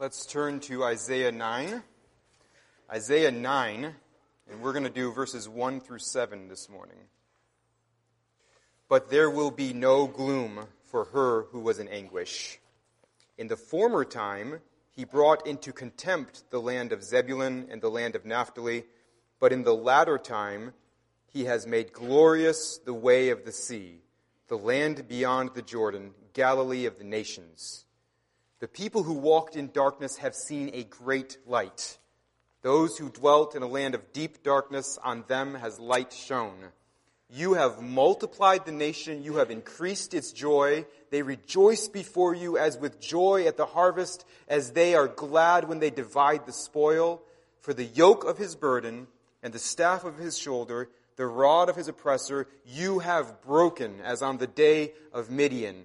Let's turn to Isaiah 9. Isaiah 9, and we're going to do verses 1 through 7 this morning. But there will be no gloom for her who was in anguish. In the former time, he brought into contempt the land of Zebulun and the land of Naphtali, but in the latter time, he has made glorious the way of the sea, the land beyond the Jordan, Galilee of the nations. The people who walked in darkness have seen a great light. Those who dwelt in a land of deep darkness, on them has light shone. You have multiplied the nation, you have increased its joy. They rejoice before you as with joy at the harvest, as they are glad when they divide the spoil. For the yoke of his burden and the staff of his shoulder, the rod of his oppressor, you have broken as on the day of Midian.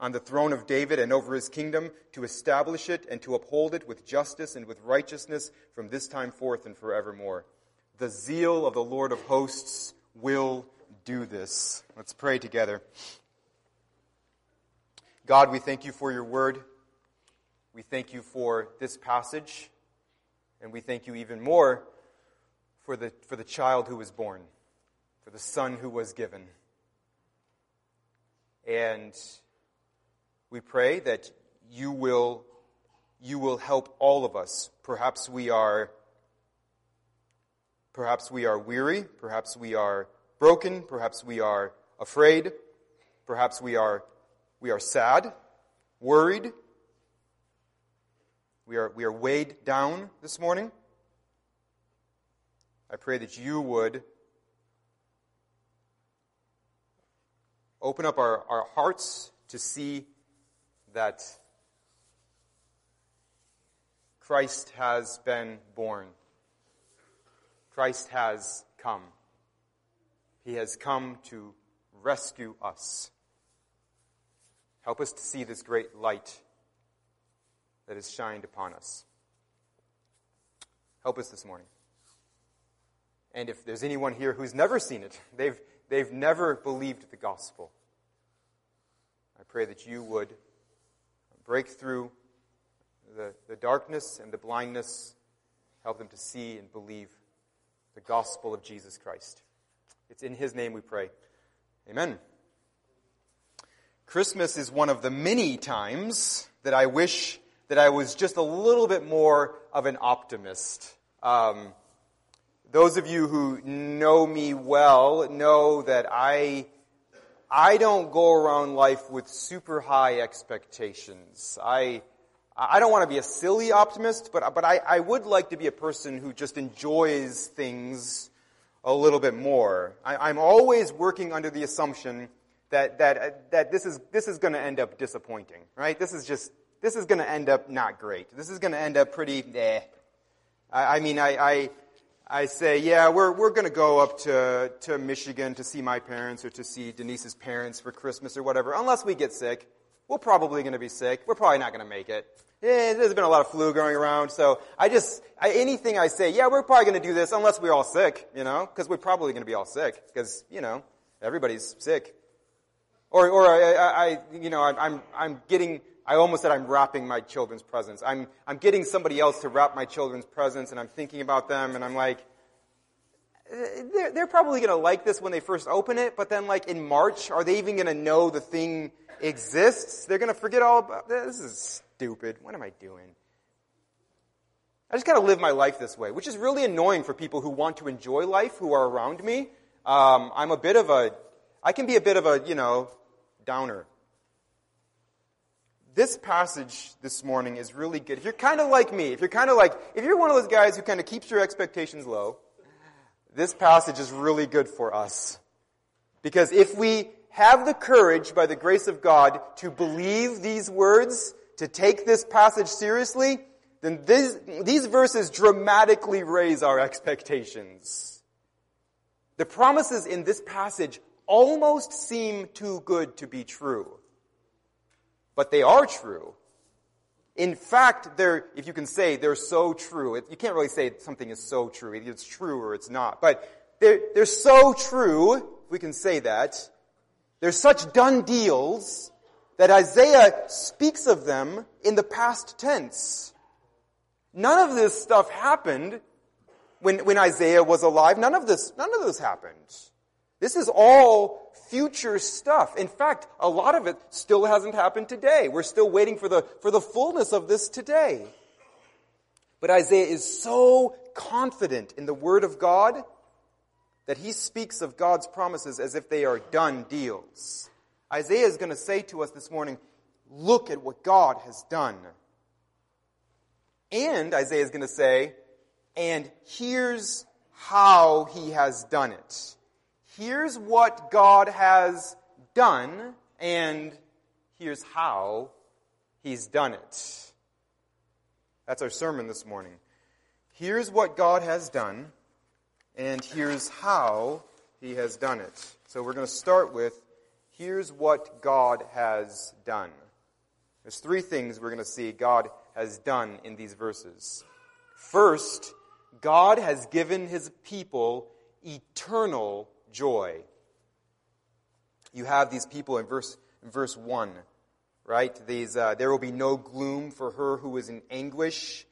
on the throne of David and over his kingdom, to establish it and to uphold it with justice and with righteousness from this time forth and forevermore. The zeal of the Lord of hosts will do this. Let's pray together. God, we thank you for your word. We thank you for this passage. And we thank you even more for the, for the child who was born, for the son who was given. And we pray that you will, you will help all of us. Perhaps we are, perhaps we are weary. Perhaps we are broken. Perhaps we are afraid. Perhaps we are, we are sad, worried. We are, we are weighed down this morning. I pray that you would open up our, our hearts to see that Christ has been born. Christ has come. He has come to rescue us. Help us to see this great light that has shined upon us. Help us this morning. And if there's anyone here who's never seen it, they've, they've never believed the gospel, I pray that you would break through the, the darkness and the blindness, help them to see and believe the gospel of Jesus Christ. It's in His name we pray. Amen. Christmas is one of the many times that I wish that I was just a little bit more of an optimist. Um, those of you who know me well know that I I don't go around life with super high expectations. I, I don't want to be a silly optimist, but, but I, I would like to be a person who just enjoys things a little bit more. I, am always working under the assumption that, that, that this is, this is going to end up disappointing, right? This is just, this is going to end up not great. This is going to end up pretty, eh. I, I mean, I, I, I say, yeah, we're, we're going to go up to, to Michigan to see my parents or to see Denise's parents for Christmas or whatever, unless we get sick. We're probably going to be sick. We're probably not going to make it. Eh, there's been a lot of flu going around, so I just, I, anything I say, yeah, we're probably going to do this unless we're all sick, you know, because we're probably going to be all sick, because, you know, everybody's sick. Or, or I, I you know, I'm, I'm getting, I almost said I'm wrapping my children's presents. I'm, I'm getting somebody else to wrap my children's presents and I'm thinking about them and I'm like, they're, they're probably going to like this when they first open it, but then like in March, are they even going to know the thing exists? They're going to forget all about this. is stupid. What am I doing? I just gotta live my life this way, which is really annoying for people who want to enjoy life, who are around me. Um, I'm a bit of a, I can be a bit of a, you know, downer this passage this morning is really good. If you're kind of like me, if you're kind of like, if you're one of those guys who kind of keeps your expectations low, this passage is really good for us. Because if we have the courage, by the grace of God, to believe these words, to take this passage seriously, then this, these verses dramatically raise our expectations. The promises in this passage almost seem too good to be true. But they are true. In fact, they're, if you can say they're so true, it, you can't really say something is so true. It's true or it's not. But they're, they're so true, if we can say that. They're such done deals that Isaiah speaks of them in the past tense. None of this stuff happened when, when Isaiah was alive. None of this, none of this happened. This is all future stuff. In fact, a lot of it still hasn't happened today. We're still waiting for the, for the fullness of this today. But Isaiah is so confident in the Word of God that he speaks of God's promises as if they are done deals. Isaiah is going to say to us this morning, look at what God has done. And Isaiah is going to say, and here's how he has done it. Here's what God has done, and here's how he's done it. That's our sermon this morning. Here's what God has done, and here's how he has done it. So we're going to start with here's what God has done. There's three things we're going to see God has done in these verses. First, God has given his people eternal joy. You have these people in verse, in verse 1, right? These, uh, there will be no gloom for her who is in anguish.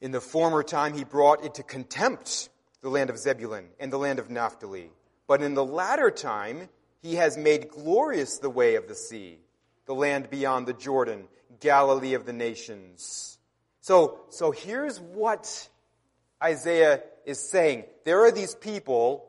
In the former time, he brought into contempt the land of Zebulun and the land of Naphtali. But in the latter time, he has made glorious the way of the sea, the land beyond the Jordan, Galilee of the nations. So, so here's what Isaiah is saying. There are these people,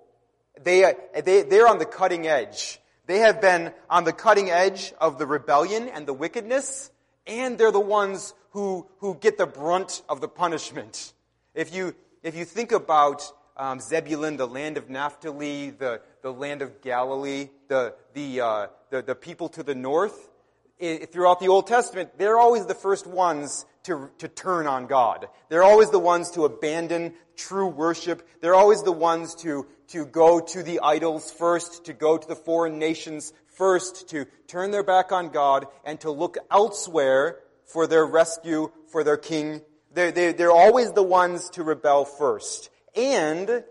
they, they, they're on the cutting edge. They have been on the cutting edge of the rebellion and the wickedness, and they're the ones who, who get the brunt of the punishment. If you, if you think about um, Zebulun, the land of Naphtali, the, the land of Galilee, the, the, uh, the, the people to the north, it, throughout the Old Testament, they're always the first ones to, to turn on God. They're always the ones to abandon true worship. They're always the ones to, to go to the idols first, to go to the foreign nations first, to turn their back on God, and to look elsewhere for their rescue, for their king. They're, they're, they're always the ones to rebel first. And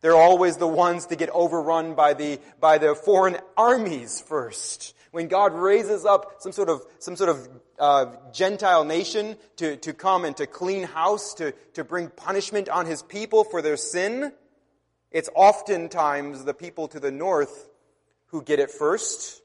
they're always the ones to get overrun by the, by the foreign armies first. When God raises up some sort of, some sort of uh, Gentile nation to, to come and to clean house, to, to bring punishment on his people for their sin, it's oftentimes the people to the north who get it first.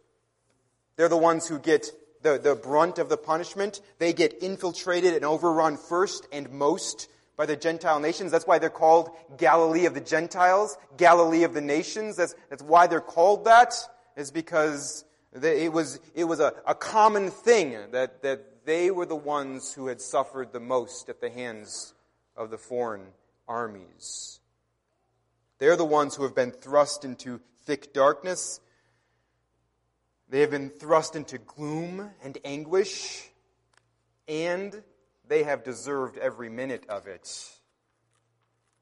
They're the ones who get the, the brunt of the punishment. They get infiltrated and overrun first and most by the Gentile nations. That's why they're called Galilee of the Gentiles, Galilee of the nations. That's, that's why they're called that, is because they, it was, it was a, a common thing that, that they were the ones who had suffered the most at the hands of the foreign armies. They're the ones who have been thrust into thick darkness. They have been thrust into gloom and anguish. And they have deserved every minute of it.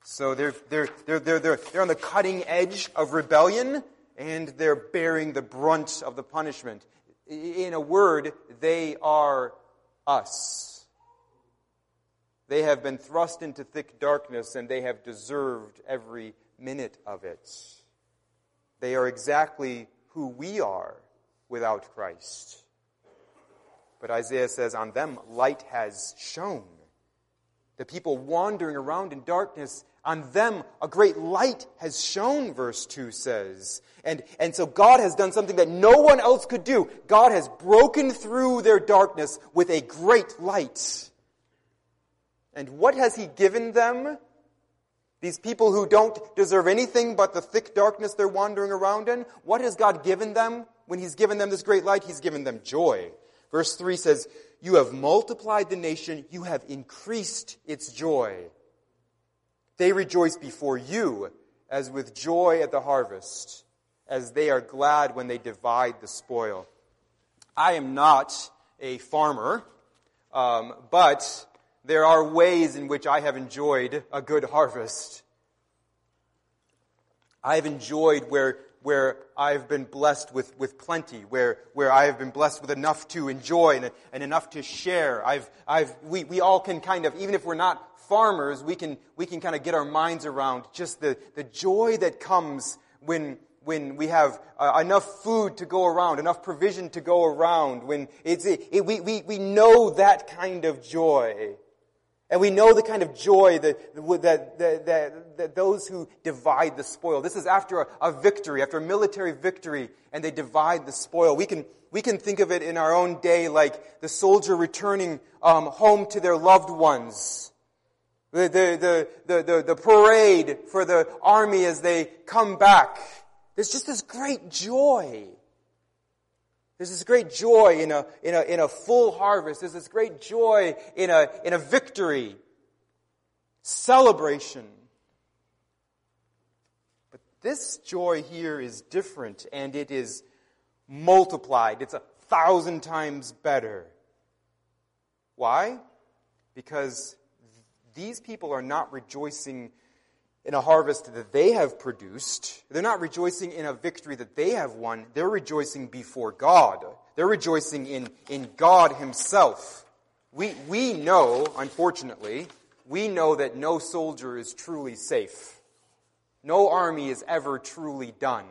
So they're, they're, they're, they're, they're, they're on the cutting edge of rebellion, and they're bearing the brunt of the punishment. In a word, they are us. They have been thrust into thick darkness, and they have deserved every minute of it. They are exactly who we are without Christ. But Isaiah says, On them light has shone. The people wandering around in darkness, on them a great light has shone, verse 2 says. And, and so God has done something that no one else could do. God has broken through their darkness with a great light. And what has He given them? These people who don't deserve anything but the thick darkness they're wandering around in, what has God given them when He's given them this great light? He's given them joy. Verse 3 says, You have multiplied the nation, you have increased its joy. They rejoice before you as with joy at the harvest, as they are glad when they divide the spoil. I am not a farmer, um, but There are ways in which I have enjoyed a good harvest. I have enjoyed where, where I've been blessed with, with plenty, where, where I have been blessed with enough to enjoy and, and enough to share. I've, I've, we, we all can kind of, even if we're not farmers, we can, we can kind of get our minds around just the, the joy that comes when, when we have uh, enough food to go around, enough provision to go around, when it's, it, it, we, we, we know that kind of joy. And we know the kind of joy that, that, that, that, those who divide the spoil. This is after a, a, victory, after a military victory, and they divide the spoil. We can, we can think of it in our own day like the soldier returning um, home to their loved ones. The, the, the, the, the parade for the army as they come back. There's just this great joy. There's this great joy in a, in a, in a full harvest. There's this great joy in a, in a victory. Celebration. But this joy here is different and it is multiplied. It's a thousand times better. Why? Because these people are not rejoicing in a harvest that they have produced. They're not rejoicing in a victory that they have won. They're rejoicing before God. They're rejoicing in, in God Himself. We, we know, unfortunately, we know that no soldier is truly safe. No army is ever truly done.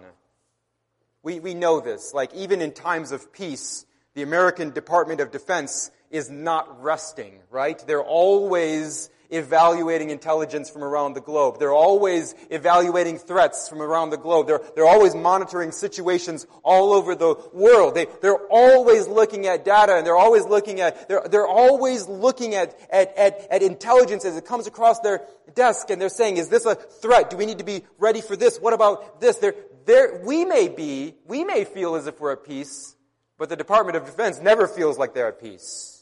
We, we know this. Like, even in times of peace, the American Department of Defense is not resting, right? They're always evaluating intelligence from around the globe. They're always evaluating threats from around the globe. They're, they're always monitoring situations all over the world. They, they're always looking at data and they're always looking at, they're, they're always looking at, at, at, at intelligence as it comes across their desk and they're saying, is this a threat? Do we need to be ready for this? What about this? They're, they're, we may be, we may feel as if we're at peace, but the Department of Defense never feels like they're at peace.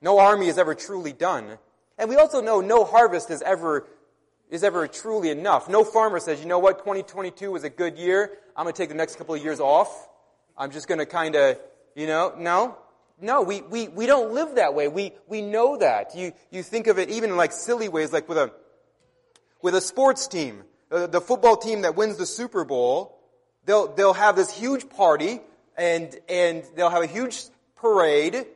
No army is ever truly done. And we also know no harvest is ever, is ever truly enough. No farmer says, you know what, 2022 was a good year. I'm going to take the next couple of years off. I'm just going to kind of, you know, no. No, we, we, we don't live that way. We, we know that. You, you think of it even in like silly ways, like with a, with a sports team. Uh, the football team that wins the Super Bowl, they'll, they'll have this huge party and, and they'll have a huge parade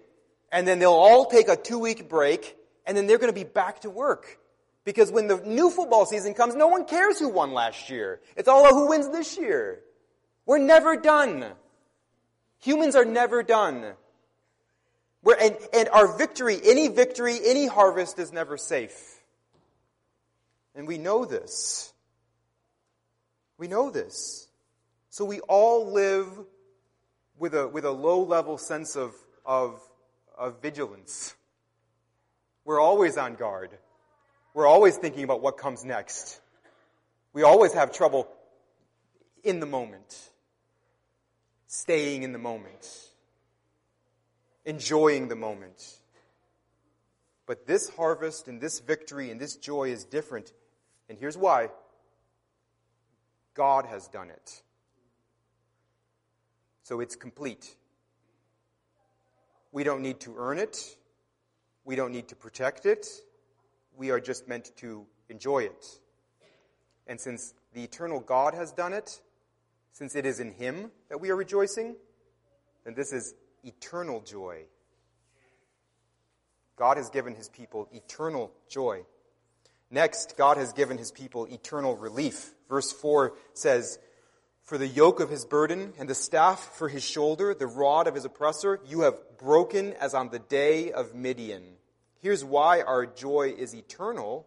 and then they'll all take a two week break, and then they're going to be back to work. Because when the new football season comes, no one cares who won last year. It's all about who wins this year. We're never done. Humans are never done. We're, and, and our victory, any victory, any harvest is never safe. And we know this. We know this. So we all live with a, with a low level sense of, of of vigilance. We're always on guard. We're always thinking about what comes next. We always have trouble in the moment, staying in the moment, enjoying the moment. But this harvest and this victory and this joy is different. And here's why God has done it. So it's complete. We don't need to earn it. We don't need to protect it. We are just meant to enjoy it. And since the eternal God has done it, since it is in Him that we are rejoicing, then this is eternal joy. God has given His people eternal joy. Next, God has given His people eternal relief. Verse 4 says, for the yoke of his burden and the staff for his shoulder, the rod of his oppressor, you have broken as on the day of Midian. Here's why our joy is eternal.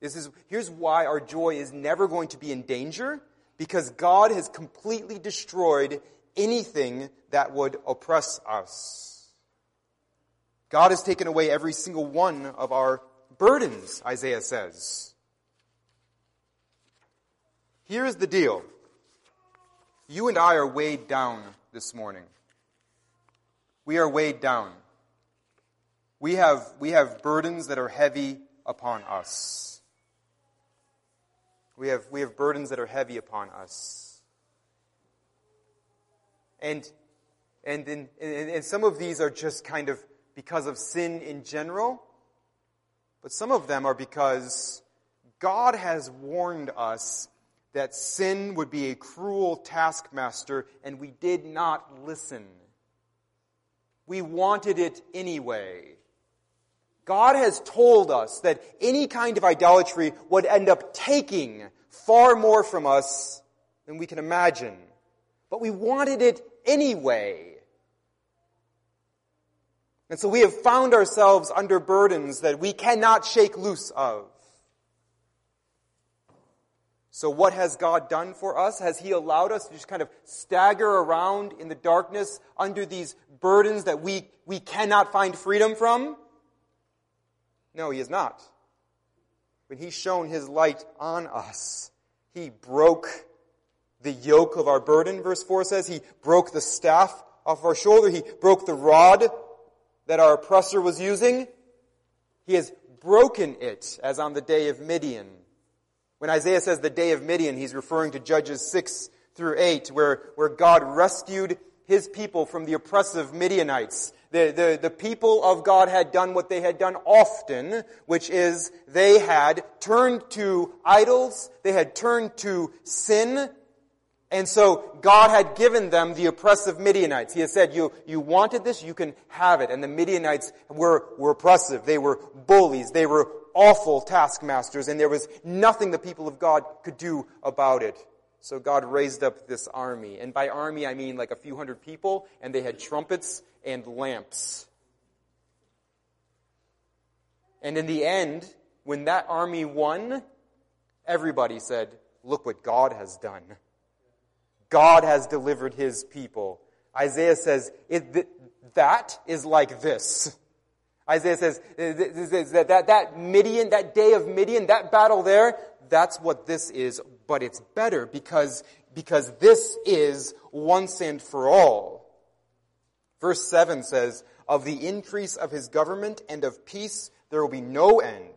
This is, here's why our joy is never going to be in danger, because God has completely destroyed anything that would oppress us. God has taken away every single one of our burdens, Isaiah says. Here's the deal. You and I are weighed down this morning. We are weighed down. We have, we have burdens that are heavy upon us. We have, we have burdens that are heavy upon us. And, and, in, and, and some of these are just kind of because of sin in general, but some of them are because God has warned us that sin would be a cruel taskmaster, and we did not listen. We wanted it anyway. God has told us that any kind of idolatry would end up taking far more from us than we can imagine. But we wanted it anyway. And so we have found ourselves under burdens that we cannot shake loose of. So what has God done for us? Has He allowed us to just kind of stagger around in the darkness under these burdens that we, we cannot find freedom from? No, He has not. When He shone His light on us, He broke the yoke of our burden, verse 4 says. He broke the staff off our shoulder. He broke the rod that our oppressor was using. He has broken it as on the day of Midian. When Isaiah says the day of Midian, he's referring to Judges 6 through 8, where, where God rescued his people from the oppressive Midianites. The, the, the people of God had done what they had done often, which is they had turned to idols, they had turned to sin, and so God had given them the oppressive Midianites. He had said, you, you wanted this, you can have it. And the Midianites were, were oppressive. They were bullies. They were awful taskmasters, and there was nothing the people of God could do about it. So God raised up this army. And by army, I mean like a few hundred people, and they had trumpets and lamps. And in the end, when that army won, everybody said, Look what God has done. God has delivered his people. Isaiah says, that is like this. Isaiah says uh, that, that, that Midian, that day of Midian, that battle there, that's what this is, but it's better because, because this is once and for all. Verse 7 says, Of the increase of his government and of peace there will be no end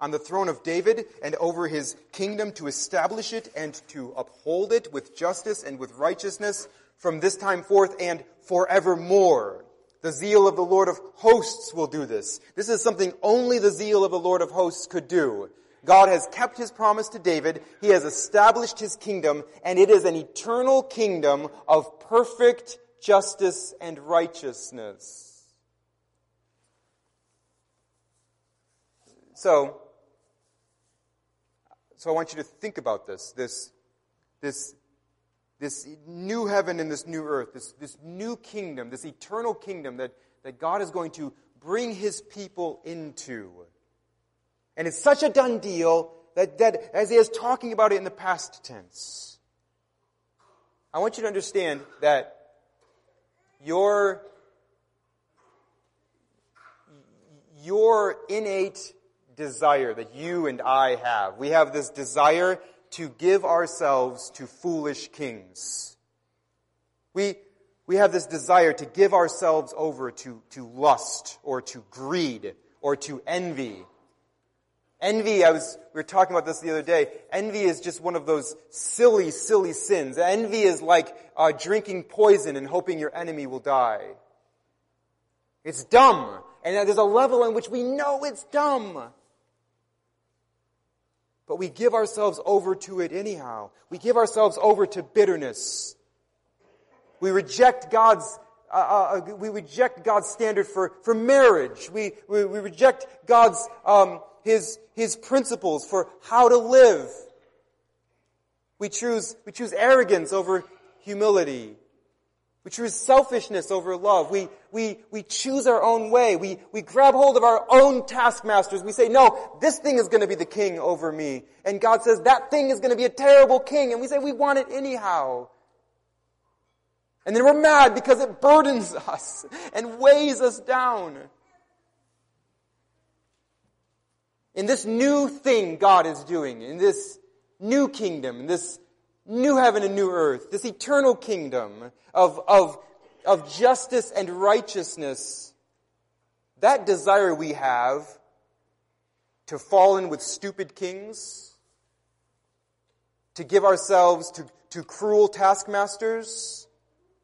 on the throne of David and over his kingdom to establish it and to uphold it with justice and with righteousness from this time forth and forevermore. The zeal of the Lord of hosts will do this. This is something only the zeal of the Lord of hosts could do. God has kept his promise to David. He has established his kingdom, and it is an eternal kingdom of perfect justice and righteousness. So, so I want you to think about this, this, this this new heaven and this new earth, this, this new kingdom, this eternal kingdom that, that God is going to bring his people into. And it's such a done deal that, that as he is talking about it in the past tense, I want you to understand that your, your innate desire that you and I have, we have this desire to give ourselves to foolish kings. We, we have this desire to give ourselves over to, to lust or to greed or to envy. Envy, I was, we were talking about this the other day. Envy is just one of those silly, silly sins. Envy is like uh, drinking poison and hoping your enemy will die. It's dumb. And there's a level in which we know it's dumb. But we give ourselves over to it anyhow. We give ourselves over to bitterness. We reject God's uh, uh, uh, we reject God's standard for, for marriage. We, we, we reject God's, um, his, his principles for how to live. We choose, we choose arrogance over humility. We choose selfishness over love. We, we, we choose our own way. We, we grab hold of our own taskmasters. We say, no, this thing is going to be the king over me. And God says, that thing is going to be a terrible king. And we say, we want it anyhow. And then we're mad because it burdens us and weighs us down. In this new thing God is doing, in this new kingdom, in this new heaven and new earth, this eternal kingdom of, of, of justice and righteousness, that desire we have to fall in with stupid kings, to give ourselves to, to cruel taskmasters,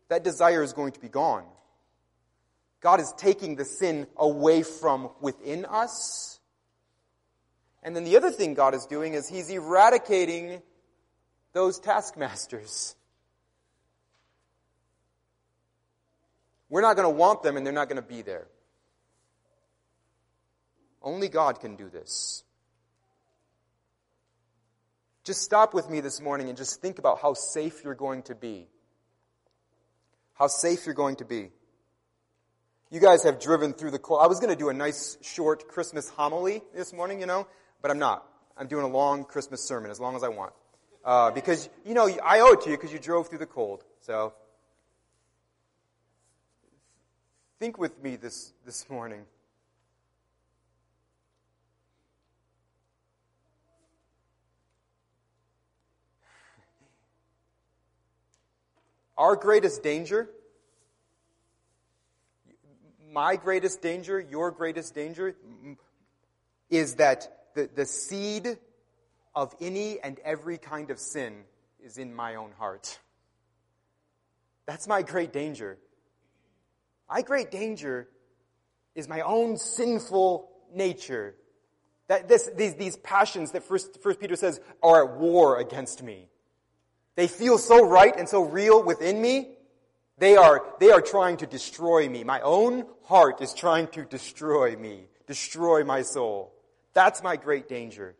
that desire is going to be gone. God is taking the sin away from within us. And then the other thing God is doing is He's eradicating those taskmasters. We're not going to want them and they're not going to be there. Only God can do this. Just stop with me this morning and just think about how safe you're going to be. How safe you're going to be. You guys have driven through the cold. I was going to do a nice short Christmas homily this morning, you know, but I'm not. I'm doing a long Christmas sermon as long as I want. Uh, because, you know, I owe it to you because you drove through the cold. So, think with me this, this morning. Our greatest danger, my greatest danger, your greatest danger, is that the, the seed of any and every kind of sin is in my own heart. That's my great danger. My great danger is my own sinful nature. That this, these, these passions that first, first Peter says are at war against me. They feel so right and so real within me. They are, they are trying to destroy me. My own heart is trying to destroy me, destroy my soul. That's my great danger.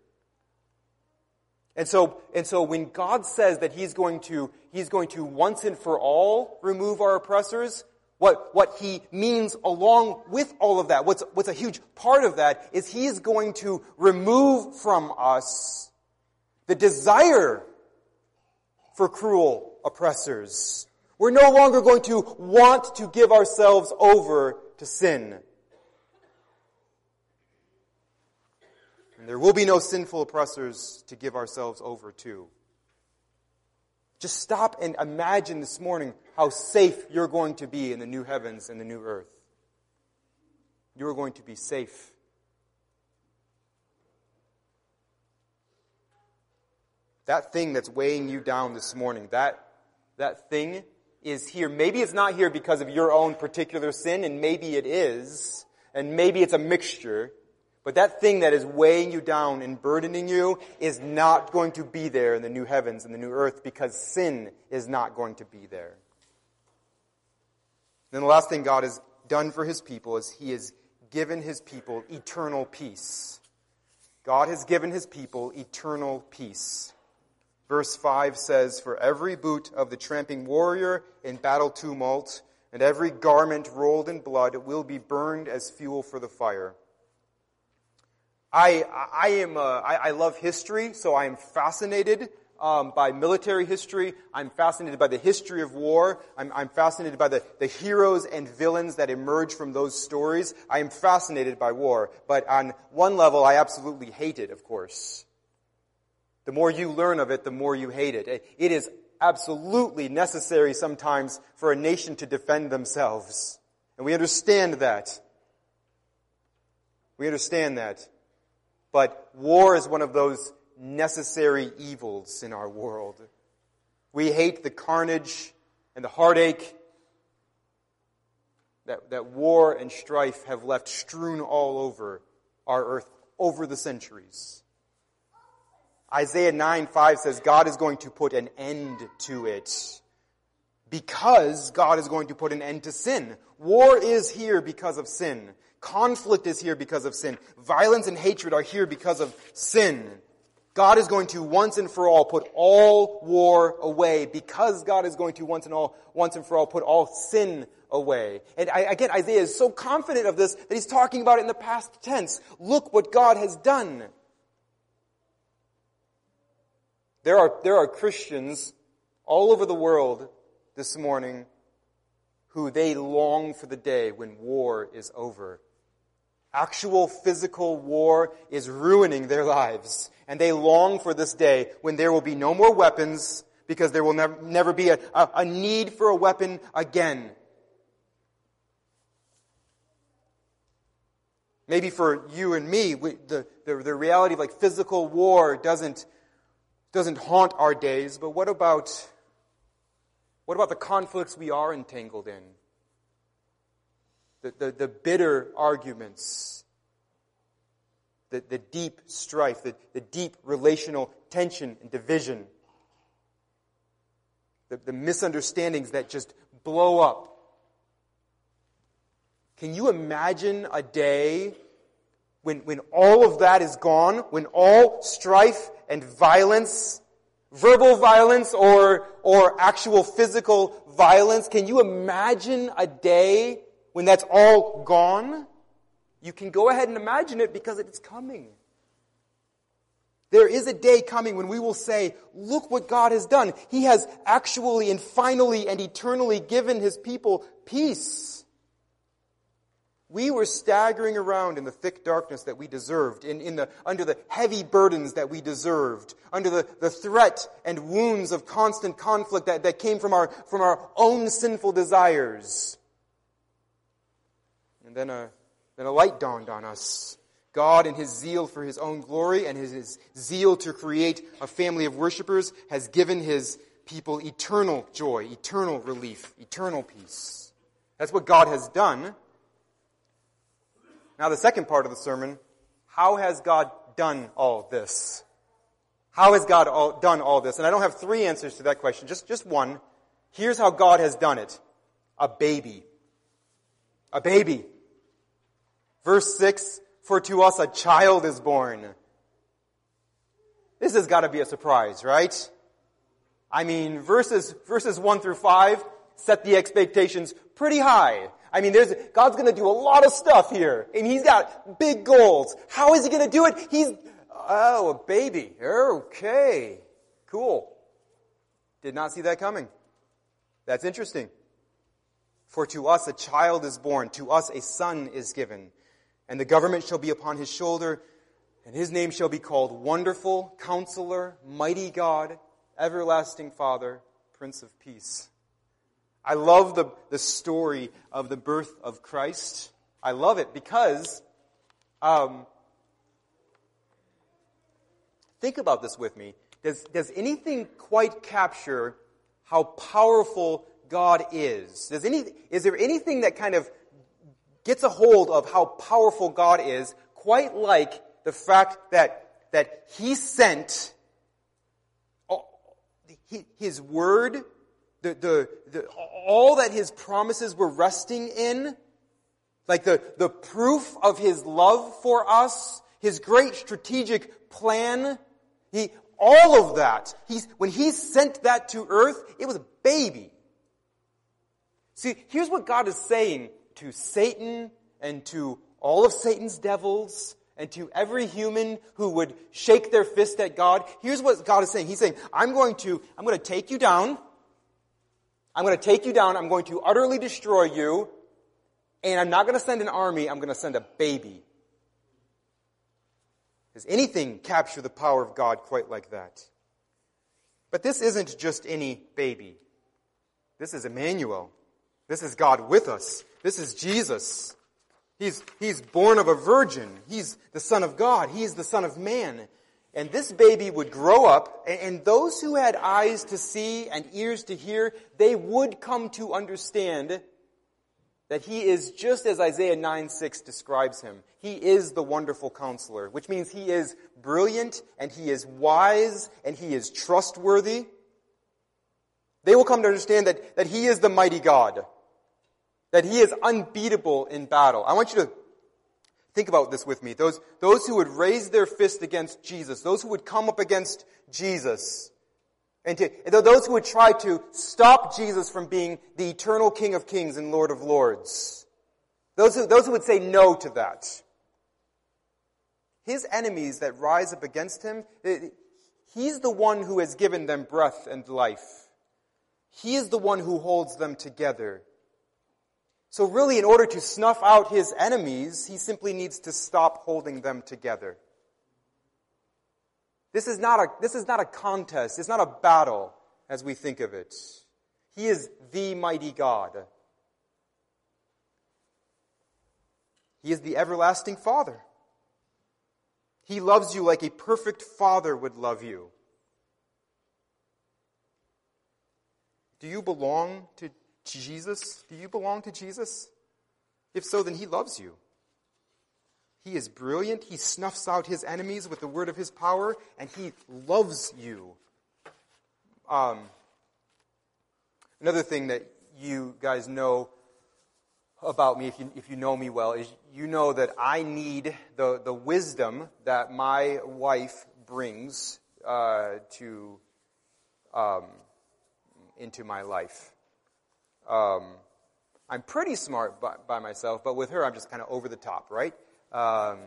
And so, and so when God says that He's going to, He's going to once and for all remove our oppressors, what, what He means along with all of that, what's, what's a huge part of that is He's going to remove from us the desire for cruel oppressors. We're no longer going to want to give ourselves over to sin. And there will be no sinful oppressors to give ourselves over to. Just stop and imagine this morning how safe you're going to be in the new heavens and the new earth. You're going to be safe. That thing that's weighing you down this morning, that, that thing is here. Maybe it's not here because of your own particular sin, and maybe it is, and maybe it's a mixture. But that thing that is weighing you down and burdening you is not going to be there in the new heavens and the new earth because sin is not going to be there. Then the last thing God has done for his people is he has given his people eternal peace. God has given his people eternal peace. Verse 5 says, For every boot of the tramping warrior in battle tumult, and every garment rolled in blood will be burned as fuel for the fire. I, I am, uh, I, I, love history, so I am fascinated um, by military history. I'm fascinated by the history of war. I'm, I'm fascinated by the, the heroes and villains that emerge from those stories. I am fascinated by war. But on one level, I absolutely hate it, of course. The more you learn of it, the more you hate it. It is absolutely necessary sometimes for a nation to defend themselves. And we understand that. We understand that. But war is one of those necessary evils in our world. We hate the carnage and the heartache that, that war and strife have left strewn all over our earth over the centuries. Isaiah 9 5 says God is going to put an end to it because God is going to put an end to sin. War is here because of sin. Conflict is here because of sin. Violence and hatred are here because of sin. God is going to once and for all put all war away because God is going to once and all, once and for all put all sin away. And I, again, Isaiah is so confident of this that he's talking about it in the past tense. Look what God has done. There are, there are Christians all over the world this morning who they long for the day when war is over. Actual physical war is ruining their lives. And they long for this day when there will be no more weapons because there will never, never be a, a, a need for a weapon again. Maybe for you and me, we, the, the, the reality of like physical war doesn't doesn't haunt our days, but what about, what about the conflicts we are entangled in? the, the, the bitter arguments, the, the deep strife, the, the deep relational tension and division, the, the misunderstandings that just blow up. Can you imagine a day when, when all of that is gone, when all strife and violence, verbal violence or, or actual physical violence, can you imagine a day when that's all gone? You can go ahead and imagine it because it's coming. There is a day coming when we will say, look what God has done. He has actually and finally and eternally given His people peace. We were staggering around in the thick darkness that we deserved, in, in the, under the heavy burdens that we deserved, under the, the threat and wounds of constant conflict that, that came from our, from our own sinful desires. And then a, then a light dawned on us. God, in His zeal for His own glory and His, zeal to create a family of worshipers, has given His people eternal joy, eternal relief, eternal peace. That's what God has done. Now, the second part of the sermon how has God done all this? How has God all, done all this? And I don't have three answers to that question, just, just one. Here's how God has done it a baby. A baby. Verse 6 For to us a child is born. This has got to be a surprise, right? I mean, verses, verses 1 through 5 set the expectations pretty high. I mean, there's, God's gonna do a lot of stuff here. And He's got big goals. How is He gonna do it? He's, oh, a baby. Okay. Cool. Did not see that coming. That's interesting. For to us a child is born, to us a son is given, and the government shall be upon his shoulder, and his name shall be called Wonderful, Counselor, Mighty God, Everlasting Father, Prince of Peace. I love the, the story of the birth of Christ. I love it because, um, think about this with me. Does, does anything quite capture how powerful God is? Does any, is there anything that kind of gets a hold of how powerful God is, quite like the fact that, that He sent oh, His Word the, the, the, all that his promises were resting in, like the, the proof of his love for us, his great strategic plan, he, all of that, he's, when he sent that to earth, it was a baby. See, here's what God is saying to Satan and to all of Satan's devils and to every human who would shake their fist at God. Here's what God is saying. He's saying, I'm going to, I'm going to take you down. I'm going to take you down. I'm going to utterly destroy you. And I'm not going to send an army. I'm going to send a baby. Does anything capture the power of God quite like that? But this isn't just any baby. This is Emmanuel. This is God with us. This is Jesus. He's, he's born of a virgin. He's the Son of God. He's the Son of Man. And this baby would grow up, and those who had eyes to see and ears to hear, they would come to understand that he is just as Isaiah 9 6 describes him. He is the wonderful counselor, which means he is brilliant, and he is wise, and he is trustworthy. They will come to understand that, that he is the mighty God, that he is unbeatable in battle. I want you to Think about this with me. Those, those who would raise their fist against Jesus, those who would come up against Jesus, and to, those who would try to stop Jesus from being the eternal King of Kings and Lord of Lords. Those who, those who would say no to that. His enemies that rise up against him, he's the one who has given them breath and life. He is the one who holds them together. So really, in order to snuff out his enemies, he simply needs to stop holding them together. This is not a, this is not a contest. It's not a battle as we think of it. He is the mighty God. He is the everlasting Father. He loves you like a perfect father would love you. Do you belong to Jesus? Do you belong to Jesus? If so, then he loves you. He is brilliant. He snuffs out his enemies with the word of his power, and he loves you. Um, another thing that you guys know about me, if you, if you know me well, is you know that I need the, the wisdom that my wife brings uh, to um, into my life. Um, I'm pretty smart by, by, myself, but with her, I'm just kind of over the top, right? Um,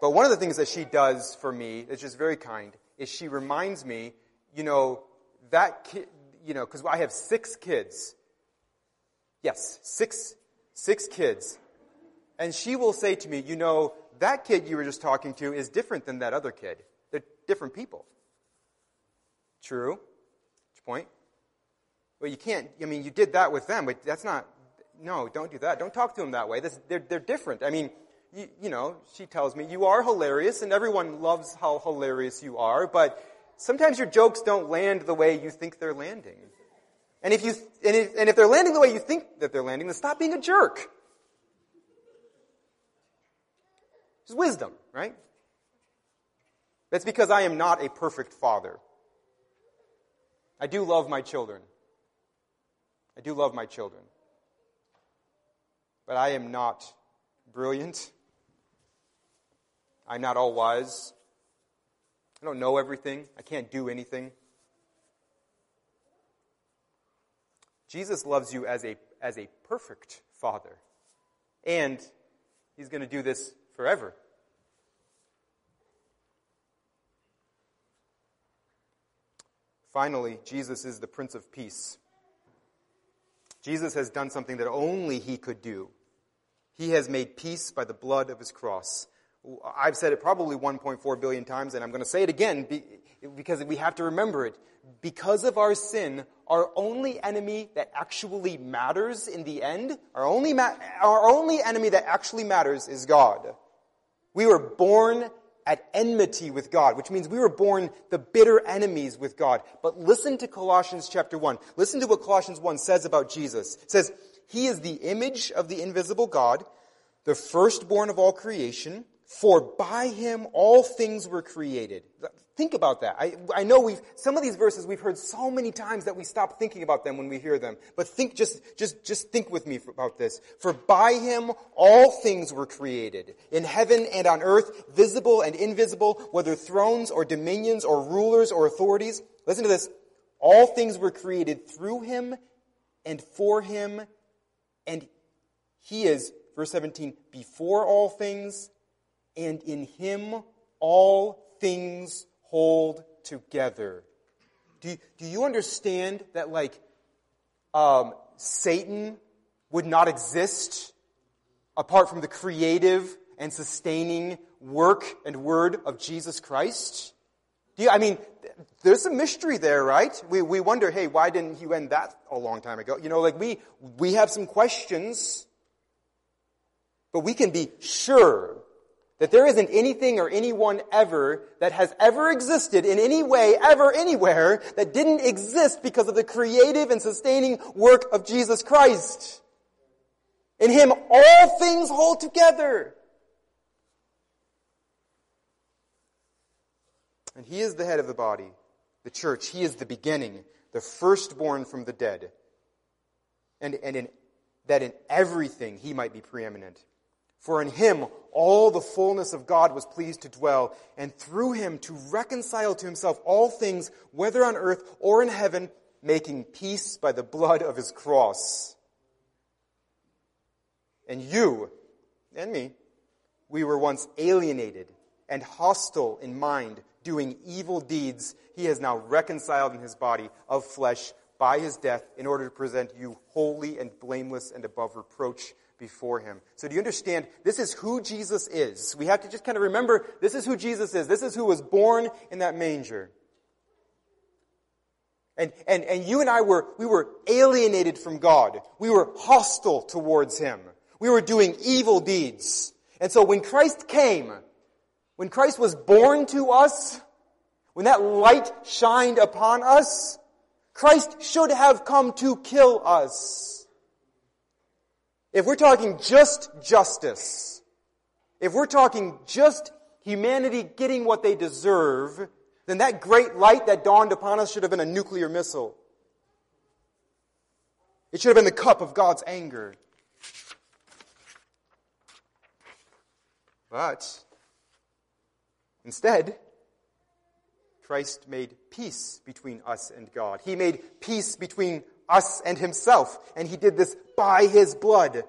but one of the things that she does for me, that's just very kind, is she reminds me, you know, that kid, you know, because I have six kids. Yes, six, six kids. And she will say to me, you know, that kid you were just talking to is different than that other kid. They're different people. True. Which Point. Well, you can't, I mean, you did that with them, but that's not, no, don't do that. Don't talk to them that way. This, they're, they're different. I mean, you, you know, she tells me, you are hilarious, and everyone loves how hilarious you are, but sometimes your jokes don't land the way you think they're landing. And if you, and if, and if they're landing the way you think that they're landing, then stop being a jerk. It's wisdom, right? That's because I am not a perfect father. I do love my children. I do love my children. But I am not brilliant. I'm not all wise. I don't know everything. I can't do anything. Jesus loves you as a, as a perfect father. And he's going to do this forever. Finally, Jesus is the Prince of Peace. Jesus has done something that only he could do. He has made peace by the blood of his cross. I've said it probably 1.4 billion times, and I'm going to say it again because we have to remember it. Because of our sin, our only enemy that actually matters in the end, our only, ma- our only enemy that actually matters is God. We were born at enmity with God, which means we were born the bitter enemies with God. But listen to Colossians chapter 1. Listen to what Colossians 1 says about Jesus. It says, He is the image of the invisible God, the firstborn of all creation, for by him all things were created. Think about that. I, I know we've, some of these verses we've heard so many times that we stop thinking about them when we hear them. But think, just, just, just think with me about this. For by him all things were created, in heaven and on earth, visible and invisible, whether thrones or dominions or rulers or authorities. Listen to this. All things were created through him and for him, and he is, verse 17, before all things, and in him all things hold together. Do you, do you understand that, like, um, Satan would not exist apart from the creative and sustaining work and word of Jesus Christ? Do you, I mean, there's a mystery there, right? We, we wonder, hey, why didn't he end that a long time ago? You know, like we, we have some questions, but we can be sure that there isn't anything or anyone ever that has ever existed in any way, ever, anywhere, that didn't exist because of the creative and sustaining work of Jesus Christ. In Him, all things hold together. And He is the head of the body, the church. He is the beginning, the firstborn from the dead. And, and in, that in everything He might be preeminent. For in him all the fullness of God was pleased to dwell, and through him to reconcile to himself all things, whether on earth or in heaven, making peace by the blood of his cross. And you and me, we were once alienated and hostile in mind, doing evil deeds. He has now reconciled in his body of flesh by his death in order to present you holy and blameless and above reproach before him. So do you understand? This is who Jesus is. We have to just kind of remember this is who Jesus is. This is who was born in that manger. And, and, and you and I were, we were alienated from God. We were hostile towards Him. We were doing evil deeds. And so when Christ came, when Christ was born to us, when that light shined upon us, Christ should have come to kill us. If we're talking just justice, if we're talking just humanity getting what they deserve, then that great light that dawned upon us should have been a nuclear missile. It should have been the cup of God's anger. But instead, Christ made peace between us and God. He made peace between us and himself, and he did this by his blood.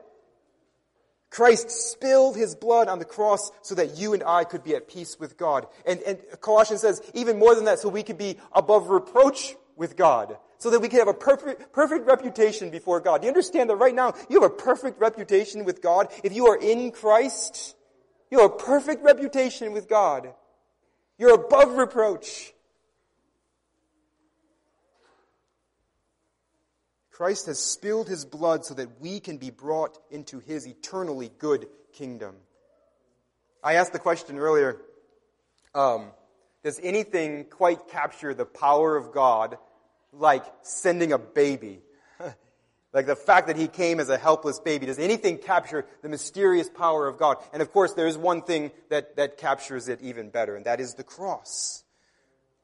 Christ spilled his blood on the cross so that you and I could be at peace with God. And, and Colossians says, even more than that, so we could be above reproach with God. So that we could have a perfect, perfect reputation before God. Do you understand that right now you have a perfect reputation with God? If you are in Christ, you have a perfect reputation with God. You're above reproach. Christ has spilled his blood so that we can be brought into his eternally good kingdom. I asked the question earlier um, Does anything quite capture the power of God like sending a baby? like the fact that he came as a helpless baby. Does anything capture the mysterious power of God? And of course, there is one thing that, that captures it even better, and that is the cross.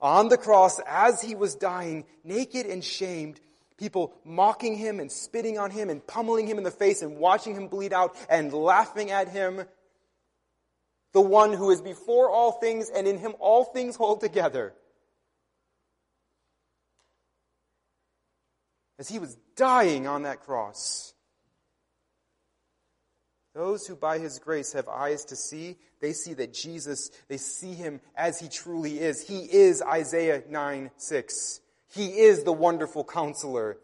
On the cross, as he was dying, naked and shamed, people mocking him and spitting on him and pummeling him in the face and watching him bleed out and laughing at him. The one who is before all things and in him all things hold together. As he was dying on that cross. Those who by his grace have eyes to see, they see that Jesus, they see him as he truly is. He is Isaiah 9 6. He is the wonderful counselor.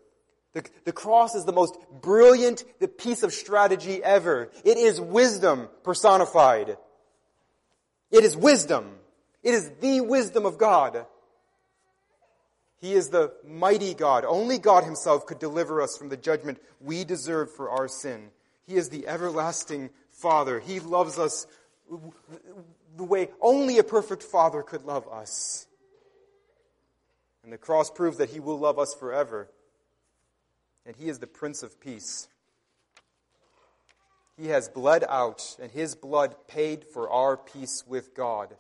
The, the cross is the most brilliant the piece of strategy ever. It is wisdom personified. It is wisdom. It is the wisdom of God. He is the mighty God. Only God himself could deliver us from the judgment we deserve for our sin. He is the everlasting Father. He loves us the way only a perfect Father could love us. And the cross proves that he will love us forever. And he is the Prince of Peace. He has bled out, and his blood paid for our peace with God.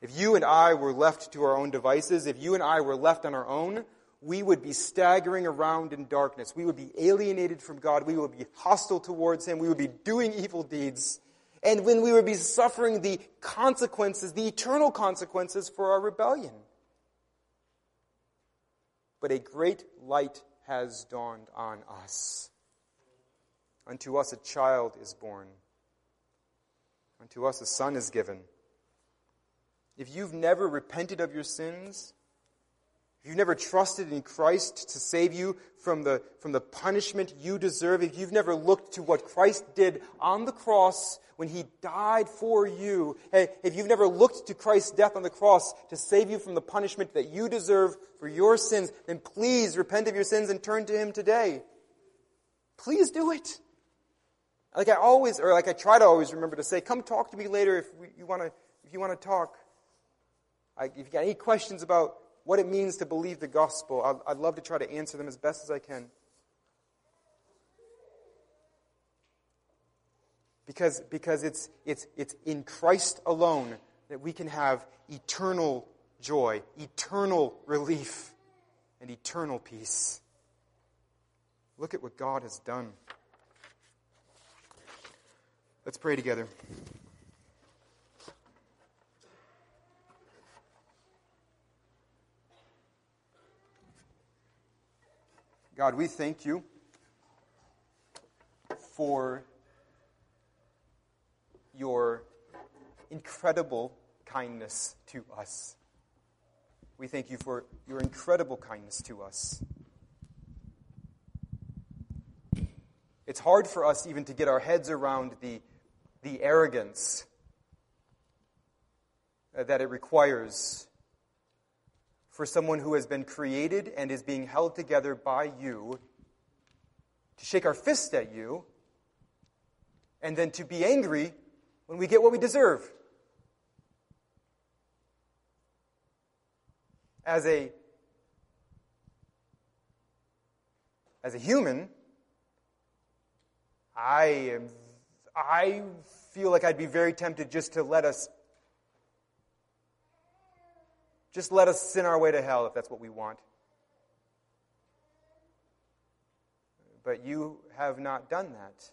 If you and I were left to our own devices, if you and I were left on our own, we would be staggering around in darkness. We would be alienated from God. We would be hostile towards Him. We would be doing evil deeds. And when we would be suffering the consequences, the eternal consequences for our rebellion. But a great light has dawned on us. Unto us a child is born. Unto us a son is given. If you've never repented of your sins, if you've never trusted in Christ to save you from the, from the punishment you deserve, if you've never looked to what Christ did on the cross when he died for you, if you've never looked to Christ's death on the cross to save you from the punishment that you deserve for your sins, then please repent of your sins and turn to him today. Please do it. Like I always, or like I try to always remember to say, come talk to me later if you want to, if you want to talk. I, if you got any questions about what it means to believe the gospel. I'd, I'd love to try to answer them as best as I can. Because, because it's, it's, it's in Christ alone that we can have eternal joy, eternal relief, and eternal peace. Look at what God has done. Let's pray together. God, we thank you for your incredible kindness to us. We thank you for your incredible kindness to us. It's hard for us even to get our heads around the, the arrogance that it requires for someone who has been created and is being held together by you to shake our fist at you and then to be angry when we get what we deserve. As a as a human, I am, I feel like I'd be very tempted just to let us, just let us sin our way to hell if that's what we want. But you have not done that.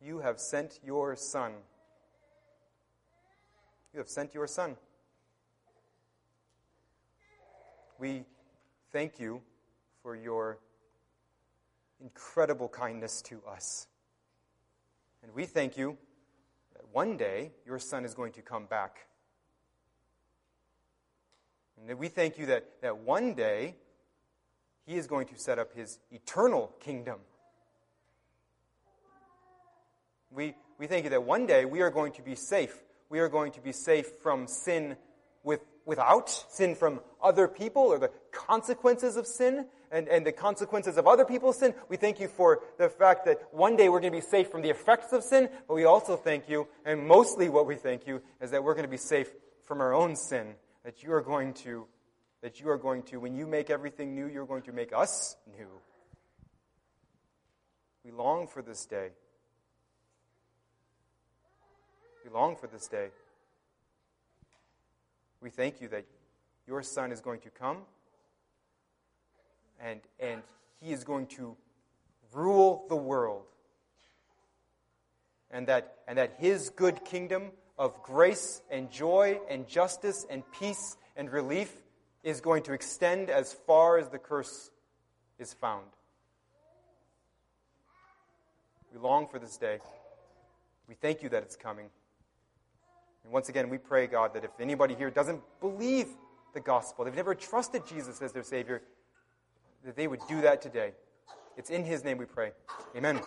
You have sent your Son. You have sent your Son. We thank you for your incredible kindness to us. And we thank you that one day your Son is going to come back. And we thank you that, that one day he is going to set up his eternal kingdom. We, we thank you that one day we are going to be safe. We are going to be safe from sin with, without, sin from other people or the consequences of sin and, and the consequences of other people's sin. We thank you for the fact that one day we're going to be safe from the effects of sin, but we also thank you, and mostly what we thank you, is that we're going to be safe from our own sin, that you are going to, that you are going to, when you make everything new, you're going to make us new. We long for this day. We long for this day. We thank you that your Son is going to come and, and he is going to rule the world. And that, and that his good kingdom of grace and joy and justice and peace and relief is going to extend as far as the curse is found. We long for this day. We thank you that it's coming. And once again, we pray, God, that if anybody here doesn't believe the gospel, they've never trusted Jesus as their Savior, that they would do that today. It's in His name we pray. Amen.